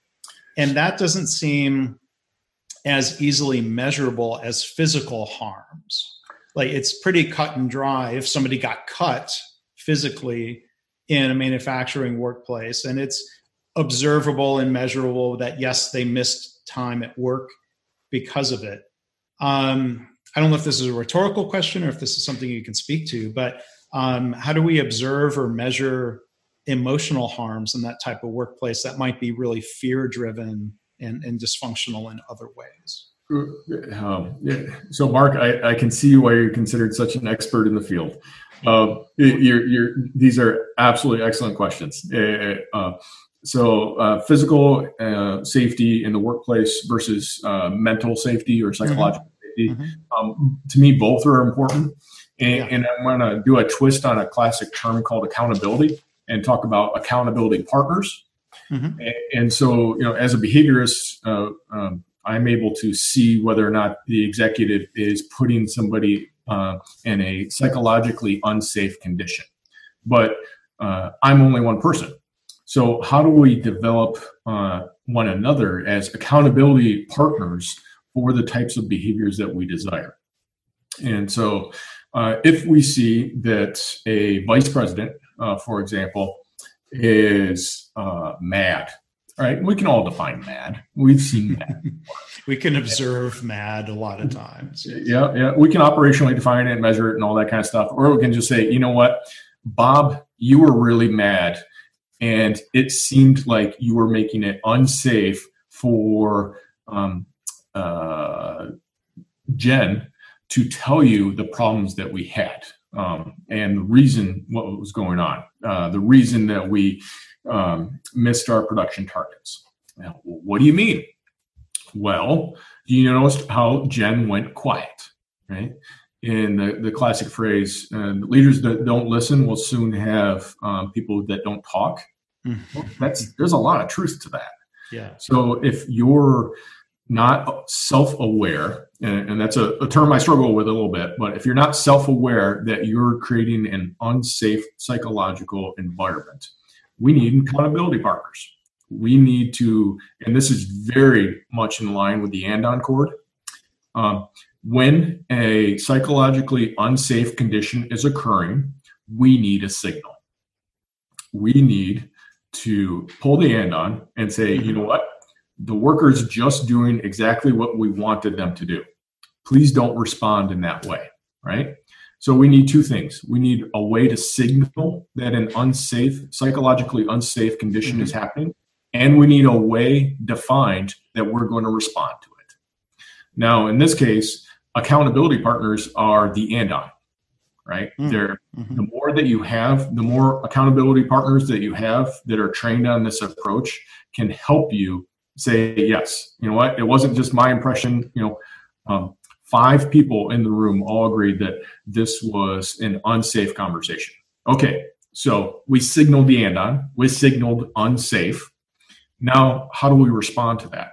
And that doesn't seem as easily measurable as physical harms. Like it's pretty cut and dry if somebody got cut physically in a manufacturing workplace. And it's observable and measurable that yes they missed time at work because of it. Um, I don't know if this is a rhetorical question or if this is something you can speak to, but um, how do we observe or measure emotional harms in that type of workplace that might be really fear driven and, and, dysfunctional in other ways? Um, yeah. So, Mark, I, I, can see why you're considered such an expert in the field. Uh, you're, you're, these are absolutely excellent questions. Uh, uh, so, uh, physical uh, safety in the workplace versus uh, mental safety or mm-hmm. psychological mm-hmm. Um, to me, both are important. And, yeah. and I'm going to do a twist on a classic term called accountability and talk about accountability partners. Mm-hmm. And, and, so, you know, as a behaviorist, uh, um, I'm able to see whether or not the executive is putting somebody uh, in a psychologically unsafe condition. But uh, I'm only one person. So, how do we develop uh, one another as accountability partners for the types of behaviors that we desire? And so, uh, if we see that a vice president, uh, for example, is uh, mad, right? We can all define mad. We've seen mad. we can observe mad a lot of times. Yeah, yeah. We can operationally define it and measure it and all that kind of stuff. Or we can just say, you know what, Bob, you were really mad and it seemed like you were making it unsafe for um, uh, Jen to tell you the problems that we had um, and the reason what was going on, uh, the reason that we um, missed our production targets. Now, what do you mean? Well, you noticed how Jen went quiet, right? in the, the classic phrase, uh, leaders that don't listen will soon have um, people that don't talk. Mm-hmm. That's there's a lot of truth to that. Yeah. So if you're not self-aware, and, and that's a, a, term I struggle with a little bit, but if you're not self-aware that you're creating an unsafe psychological environment, we need accountability partners. We need to, and this is very much in line with the andon cord. Um, when a psychologically unsafe condition is occurring, we need a signal. We need to pull the andon and say, you know what? The worker's just doing exactly what we wanted them to do. Please don't respond in that way, right? So we need two things. We need a way to signal that an unsafe, psychologically unsafe condition mm-hmm. is happening, and we need a way defined that we're going to respond to it. Now, in this case, accountability partners are the andon, right? Mm-hmm. They're the more that you have, the more accountability partners that you have that are trained on this approach can help you say yes. You know what? It wasn't just my impression. You know, um, five people in the room all agreed that this was an unsafe conversation. Okay, so we signaled the andon. We signaled unsafe. Now, how do we respond to that?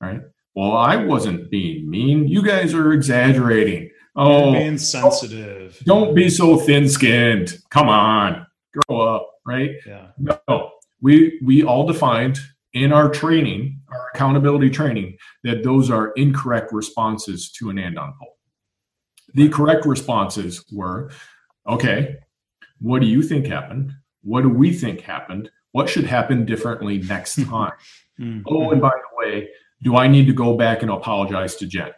Right? Well, I wasn't being mean. You guys are exaggerating. Oh, being sensitive. Don't, don't be so thin-skinned. Come on, grow up, right? Yeah. No, we we all defined in our training, our accountability training, that those are incorrect responses to an andon poll. The correct responses were, okay, what do you think happened? What do we think happened? What should happen differently next time? mm-hmm. Oh, and by the way, do I need to go back and apologize to Jen?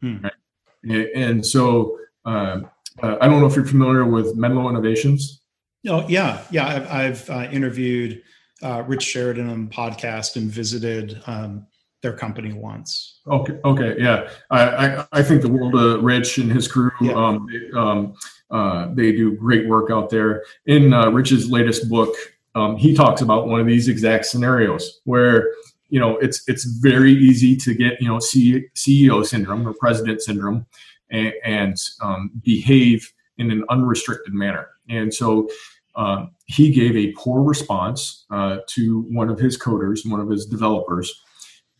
Hmm. Right? And so uh, uh, I don't know if you're familiar with Menlo Innovations. Oh yeah, yeah. I've, I've uh, interviewed uh, Rich Sheridan on podcast and visited um, their company once. Okay, okay, yeah. I I, I think the world of Rich and his crew. Yeah. Um, they, um, uh, they do great work out there. In uh, Rich's latest book, um, he talks about one of these exact scenarios where you know it's it's very easy to get you know CEO syndrome or president syndrome and, and um, behave in an unrestricted manner. And so uh, he gave a poor response uh, to one of his coders, one of his developers,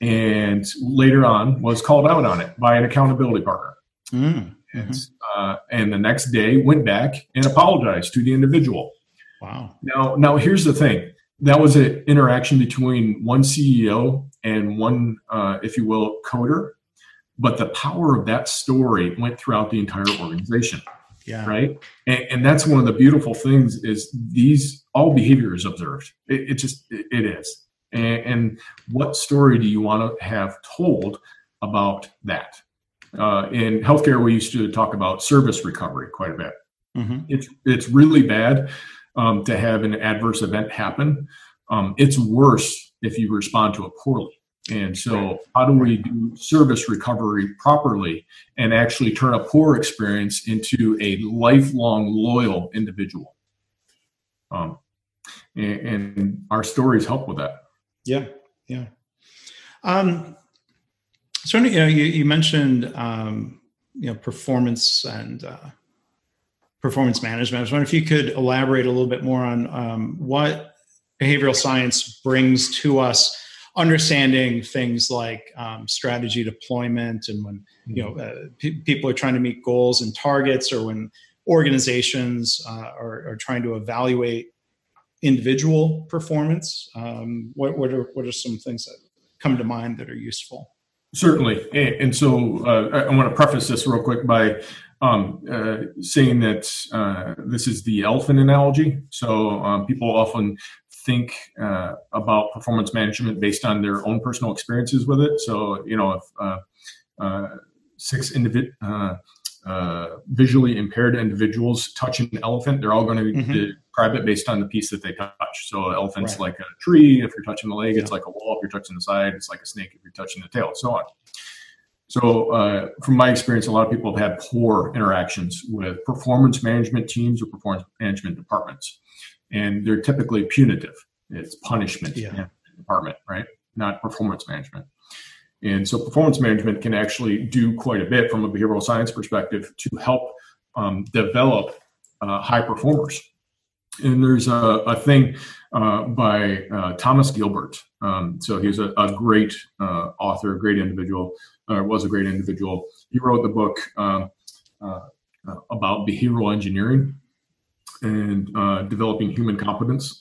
and later on was called out on it by an accountability partner. Mm. And, uh, and the next day went back and apologized to the individual. Wow. Now, now here's the thing. That was an interaction between one CEO and one, uh, if you will, coder. But the power of that story went throughout the entire organization. Yeah. Right. And, and, that's one of the beautiful things is these all behavior is observed. It, it just it, it is. And, and, what story do you want to have told about that? Uh, in healthcare, we used to talk about service recovery quite a bit. Mm-hmm. It's it's really bad um, to have an adverse event happen. Um, it's worse if you respond to it poorly. And so, how do we do service recovery properly and actually turn a poor experience into a lifelong loyal individual? Um, and, and, our stories help with that. Yeah, yeah. Um, so, you know, you, you mentioned um, you know performance and uh, performance management. I was wondering if you could elaborate a little bit more on um, what behavioral science brings to us understanding things like um, strategy deployment and when you know uh, p- people are trying to meet goals and targets or when organizations uh, are, are, trying to evaluate individual performance um, what, what, are, what are some things that come to mind that are useful? Certainly. And, and so uh, i want to preface this real quick by um, uh, saying that uh, this is the elephant analogy. So um, people often think uh, about performance management based on their own personal experiences with it. So, you know, if uh, uh, six individ- uh, uh, visually impaired individuals touch an elephant, they're all going to mm-hmm. describe it based on the piece that they touch. So, elephant's right. like a tree. If you're touching the leg, yeah. it's like a wall. If you're touching the side, it's like a snake. If you're touching the tail, so on. So, uh, from my experience, a lot of people have had poor interactions with performance management teams or performance management departments and they're typically punitive. It's punishment yeah. department, right? Not performance management. And so performance management can actually do quite a bit from a behavioral science perspective to help um, develop uh, high performers. And there's a, a thing uh, by uh, Thomas Gilbert. Um, so he's a, a great uh, author, a great individual, or was a great individual. He wrote the book um, uh, about behavioral engineering and uh, developing human competence.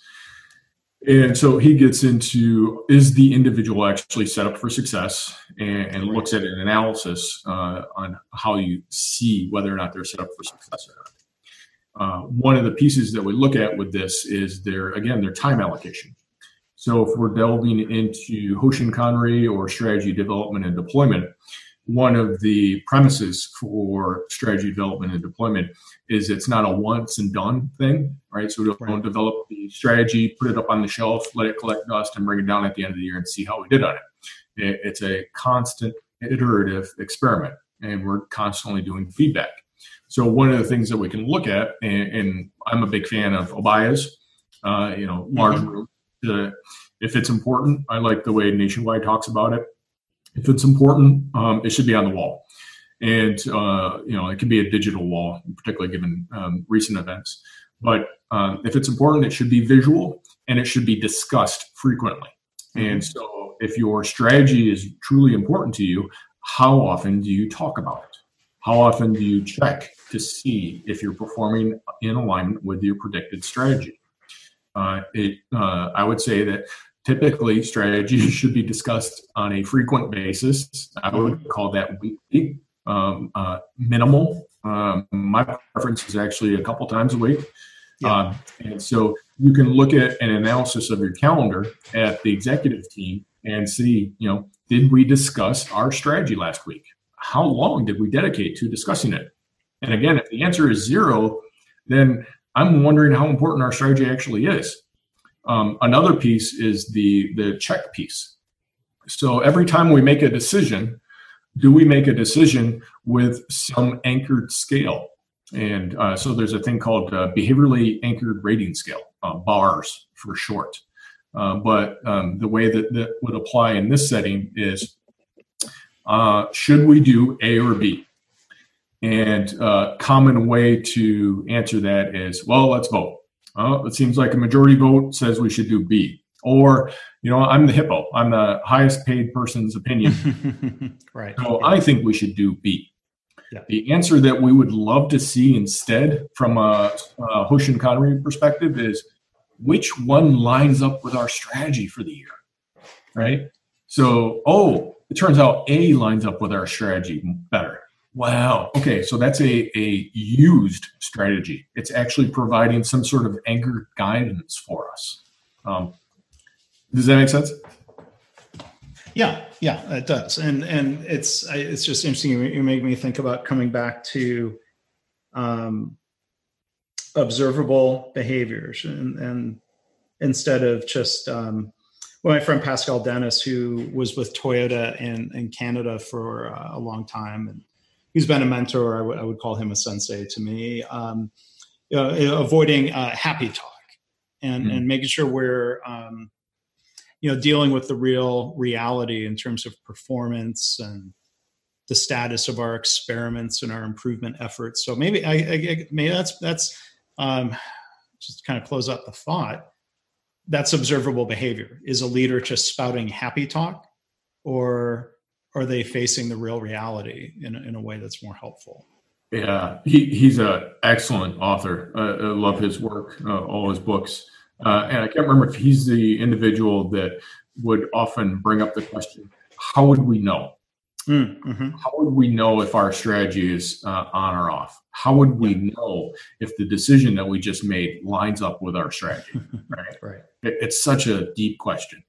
And so he gets into is the individual actually set up for success and, and looks at an analysis uh, on how you see whether or not they're set up for success or not. Uh, one of the pieces that we look at with this is their again their time allocation. So if we're delving into Hoshin Kanri or strategy development and deployment, one of the premises for strategy development and deployment is it's not a once and done thing, right? So we don't, right. develop the strategy, put it up on the shelf, let it collect dust, and bring it down at the end of the year and see how we did on it. It's a constant iterative experiment, and we're constantly doing feedback. So one of the things that we can look at, and, and I'm a big fan of Obeya's, uh, you know, large mm-hmm. room. Uh, if it's important, I like the way Nationwide talks about it. If it's important, um, it should be on the wall, and uh, you know, it can be a digital wall, particularly given um, recent events. But um, if it's important, it should be visual and it should be discussed frequently. Mm-hmm. And so, if your strategy is truly important to you, how often do you talk about it? How often do you check to see if you're performing in alignment with your predicted strategy? Uh, it, uh, I would say that typically strategy should be discussed on a frequent basis. I would call that weekly, um, uh, minimal. Um, my preference is actually a couple times a week. Yeah. Um, and so you can look at an analysis of your calendar at the executive team and see, you know, did we discuss our strategy last week? How long did we dedicate to discussing it? And again, if the answer is zero, then I'm wondering how important our strategy actually is. Um, another piece is the the check piece. So every time we make a decision, do we make a decision with some anchored scale? And uh, so there's a thing called uh, behaviorally anchored rating scale, uh, BARS for short. Uh, but um, the way that that would apply in this setting is uh, should we do A or B? And a common way to answer that is, well, let's vote. Well, it seems like a majority vote says we should do B. Or, you know, I'm the hippo. I'm the highest paid person's opinion. right. So I think we should do B. Yeah. The answer that we would love to see instead, from a, a Hoshin Kanri perspective, is which one lines up with our strategy for the year, right? So, oh, it turns out A lines up with our strategy better. Wow. Okay. So that's a, a used strategy. It's actually providing some sort of anchor guidance for us. Um, does that make sense? Yeah, yeah, it does, and and it's it's just interesting. You make me think about coming back to um, observable behaviors, and, and instead of just um, well, my friend Pascal Dennis, who was with Toyota in in Canada for uh, a long time, and he's been a mentor. I, w- I would call him a sensei to me. Um, you know, avoiding uh, happy talk and mm-hmm. and making sure we're um, you know dealing with the real reality in terms of performance and the status of our experiments and our improvement efforts. So maybe I, I maybe that's that's um, just kind of close up the thought. That's observable behavior. Is a leader just spouting happy talk, or are they facing the real reality in, in a way that's more helpful? Yeah, he, he's an excellent author. Uh, I love his work, uh, all his books. Uh, and I can't remember if he's the individual that would often bring up the question how would we know? Mm, mm-hmm. How would we know if our strategy is uh, on or off? How would we know if the decision that we just made lines up with our strategy? Right. right. It, it's such a deep question.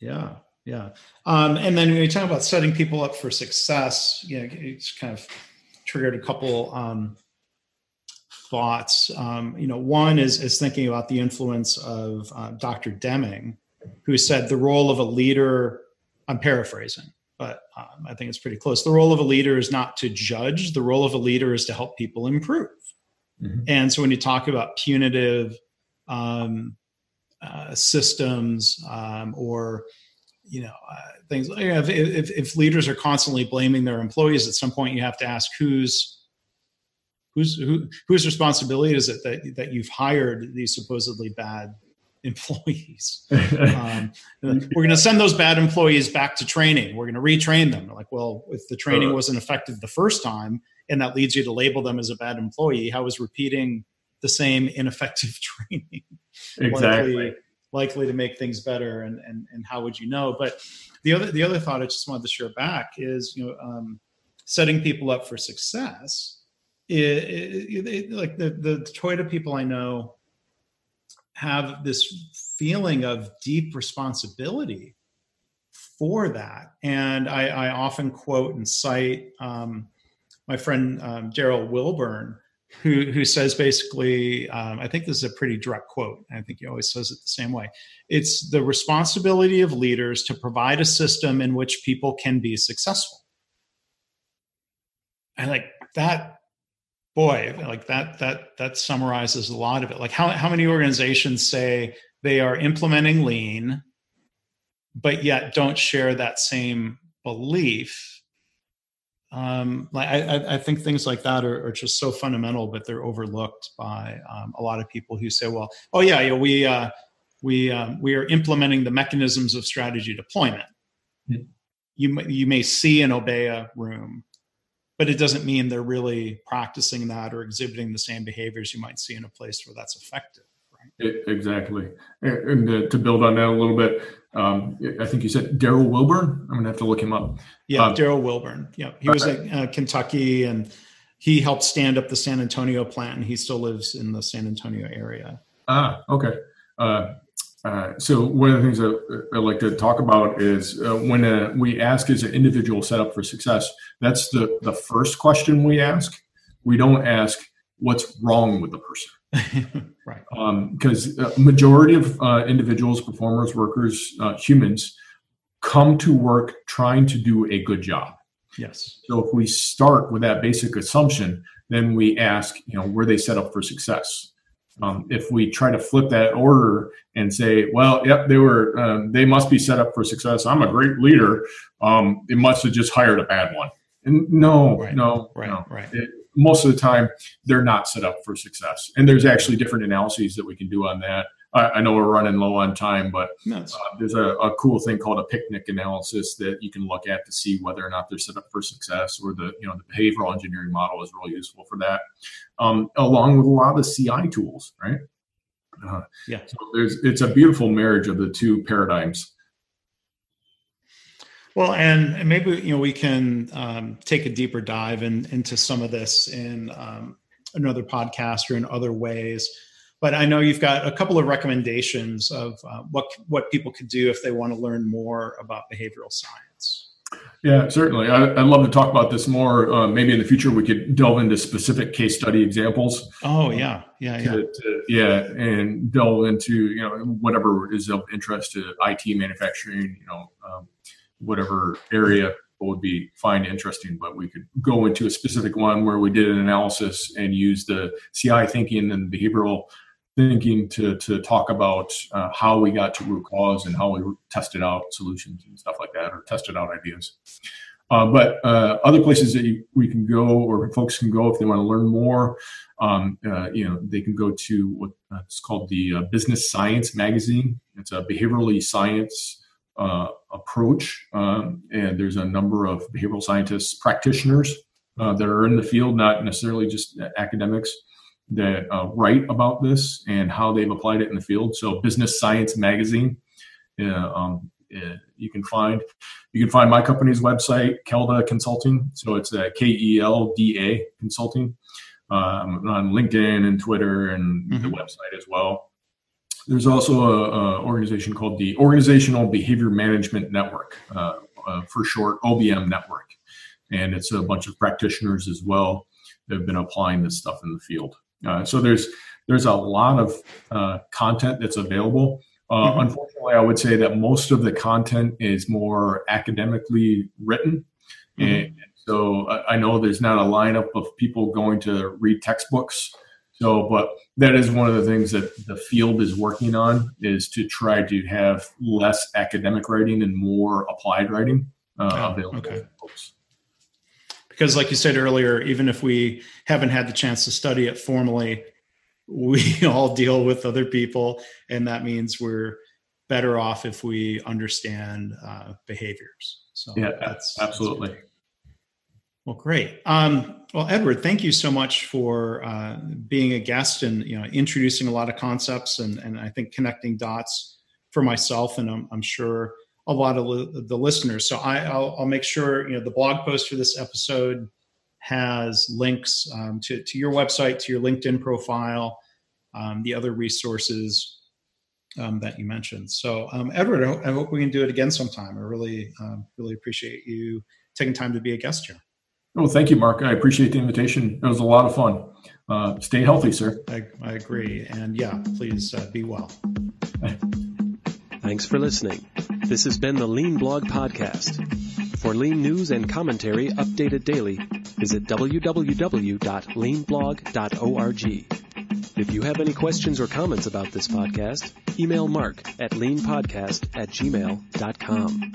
Yeah yeah. Um, and then when you talk about setting people up for success, you know, it's kind of triggered a couple um, thoughts. Um, you know, one is is thinking about the influence of uh, Dr. Deming, who said the role of a leader. I'm paraphrasing, but um, I think it's pretty close. The role of a leader is not to judge. The role of a leader is to help people improve. Mm-hmm. And so when you talk about punitive um, uh, systems um, or you know uh, things. You know, if, if if leaders are constantly blaming their employees, at some point you have to ask who's whose who, whose responsibility is it that that you've hired these supposedly bad employees. um, we're going to send those bad employees back to training. We're going to retrain them. like, well, if the training wasn't effective the first time, and that leads you to label them as a bad employee, how is repeating the same ineffective training exactly likely, to make things better? And, and and how would you know? But the other the other thought I just wanted to share back is you know um, setting people up for success. It, it, it, like the the Toyota people I know have this feeling of deep responsibility for that. And I, I often quote and cite um, my friend um, Darril Wilburn, who, who says basically, um, I think this is a pretty direct quote. I think he always says it the same way. It's the responsibility of leaders to provide a system in which people can be successful. And like that boy, like that that that summarizes a lot of it. Like how how many organizations say they are implementing lean, but yet don't share that same belief. Um, like I, I think things like that are, are, just so fundamental, but they're overlooked by um, a lot of people who say, "Well, oh yeah, yeah we uh, we um, we are implementing the mechanisms of strategy deployment." Mm-hmm. You you may see an Obeya room but it doesn't mean they're really practicing that or exhibiting the same behaviors you might see in a place where that's effective. Right? exactly. And, and to build on that a little bit, um, I think you said Darril Wilburn. I'm gonna have to look him up. Yeah, um, Darril Wilburn. Yeah, he was at uh, Kentucky, and he helped stand up the San Antonio plant, and he still lives in the San Antonio area. Ah, okay. Uh, uh, so one of the things that I like to talk about is uh, when uh, we ask is an individual set up for success. That's the the first question we ask. We don't ask what's wrong with the person, right? Because um, majority of uh, individuals, performers, workers, uh, humans come to work trying to do a good job. Yes. So if we start with that basic assumption, then we ask, you know, were they set up for success? Um, if we try to flip that order and say, well, yep, they were, um, they must be set up for success. I'm a great leader. Um, it must have just hired a bad one. And no, right. no, right, no. Right. It, most of the time, they're not set up for success. And there's actually different analyses that we can do on that. I, I know we're running low on time, but uh, there's a, a, cool thing called a PIC/NIC analysis that you can look at to see whether or not they're set up for success, or the you know the behavioral engineering model is really useful for that, um, along with a lot of the CI tools, right? Uh, yeah. So there's it's a beautiful marriage of the two paradigms. Well, and maybe you know we can um, take a deeper dive in, into some of this in um, another podcast or in other ways but I know you've got a couple of recommendations of uh, what what people could do if they want to learn more about behavioral science. Yeah, certainly. I, would love to talk about this more. Uh, maybe in the future we could delve into specific case study examples. Oh yeah, yeah, yeah, to, to, yeah, and delve into you know whatever is of interest to IT manufacturing. You know, um, whatever area would be find interesting, but we could go into a specific one where we did an analysis and use the CI thinking and behavioral thinking to to talk about uh, how we got to root cause and how we tested out solutions and stuff like that, or tested out ideas. Uh, but uh, other places that you, we can go, or folks can go if they want to learn more, um, uh, you know, they can go to what uh, called the uh, Business Science magazine. It's a behaviorally science approach, um, and there's a number of behavioral scientists practitioners that are in the field, not necessarily just academics that uh, write about this and how they've applied it in the field. So, Business Science Magazine, uh, um, uh, you can find you can find my company's website, Kelda Consulting. So it's uh, K E L D A Consulting. Um, on LinkedIn and Twitter and mm-hmm. the website as well. There's also an organization called the Organizational Behavior Management Network, uh, uh, for short, OBM Network, and it's a bunch of practitioners as well that have been applying this stuff in the field. Uh, so there's there's a lot of uh, content that's available. Uh, mm-hmm. Unfortunately, I would say that most of the content is more academically written, mm-hmm. and so I know there's not a lineup of people going to read textbooks. So, but that is one of the things that the field is working on is to try to have less academic writing and more applied writing uh, oh, available okay. Because, like you said earlier, even if we haven't had the chance to study it formally, we all deal with other people, and that means we're better off if we understand uh, behaviors. So yeah, that's absolutely. That's well, great. Um, well, Edward, thank you so much for uh, being a guest and you know introducing a lot of concepts and, and I think connecting dots for myself and I'm, I'm sure a lot of li- the listeners. So I, will make sure you know the blog post for this episode has links um, to to your website, to your LinkedIn profile, um, the other resources um, that you mentioned. So, um, Edward, I, I, hope we can do it again sometime. I really, um, really appreciate you taking time to be a guest here. Oh, thank you, Mark. I appreciate the invitation. It was a lot of fun. Uh, stay healthy, sir. I, I agree. And yeah, please uh, be well. Thanks for listening. This has been the Lean Blog Podcast. For lean news and commentary updated daily, visit www.leanblog.org. If you have any questions or comments about this podcast, email mark at leanpodcast at gmail.com.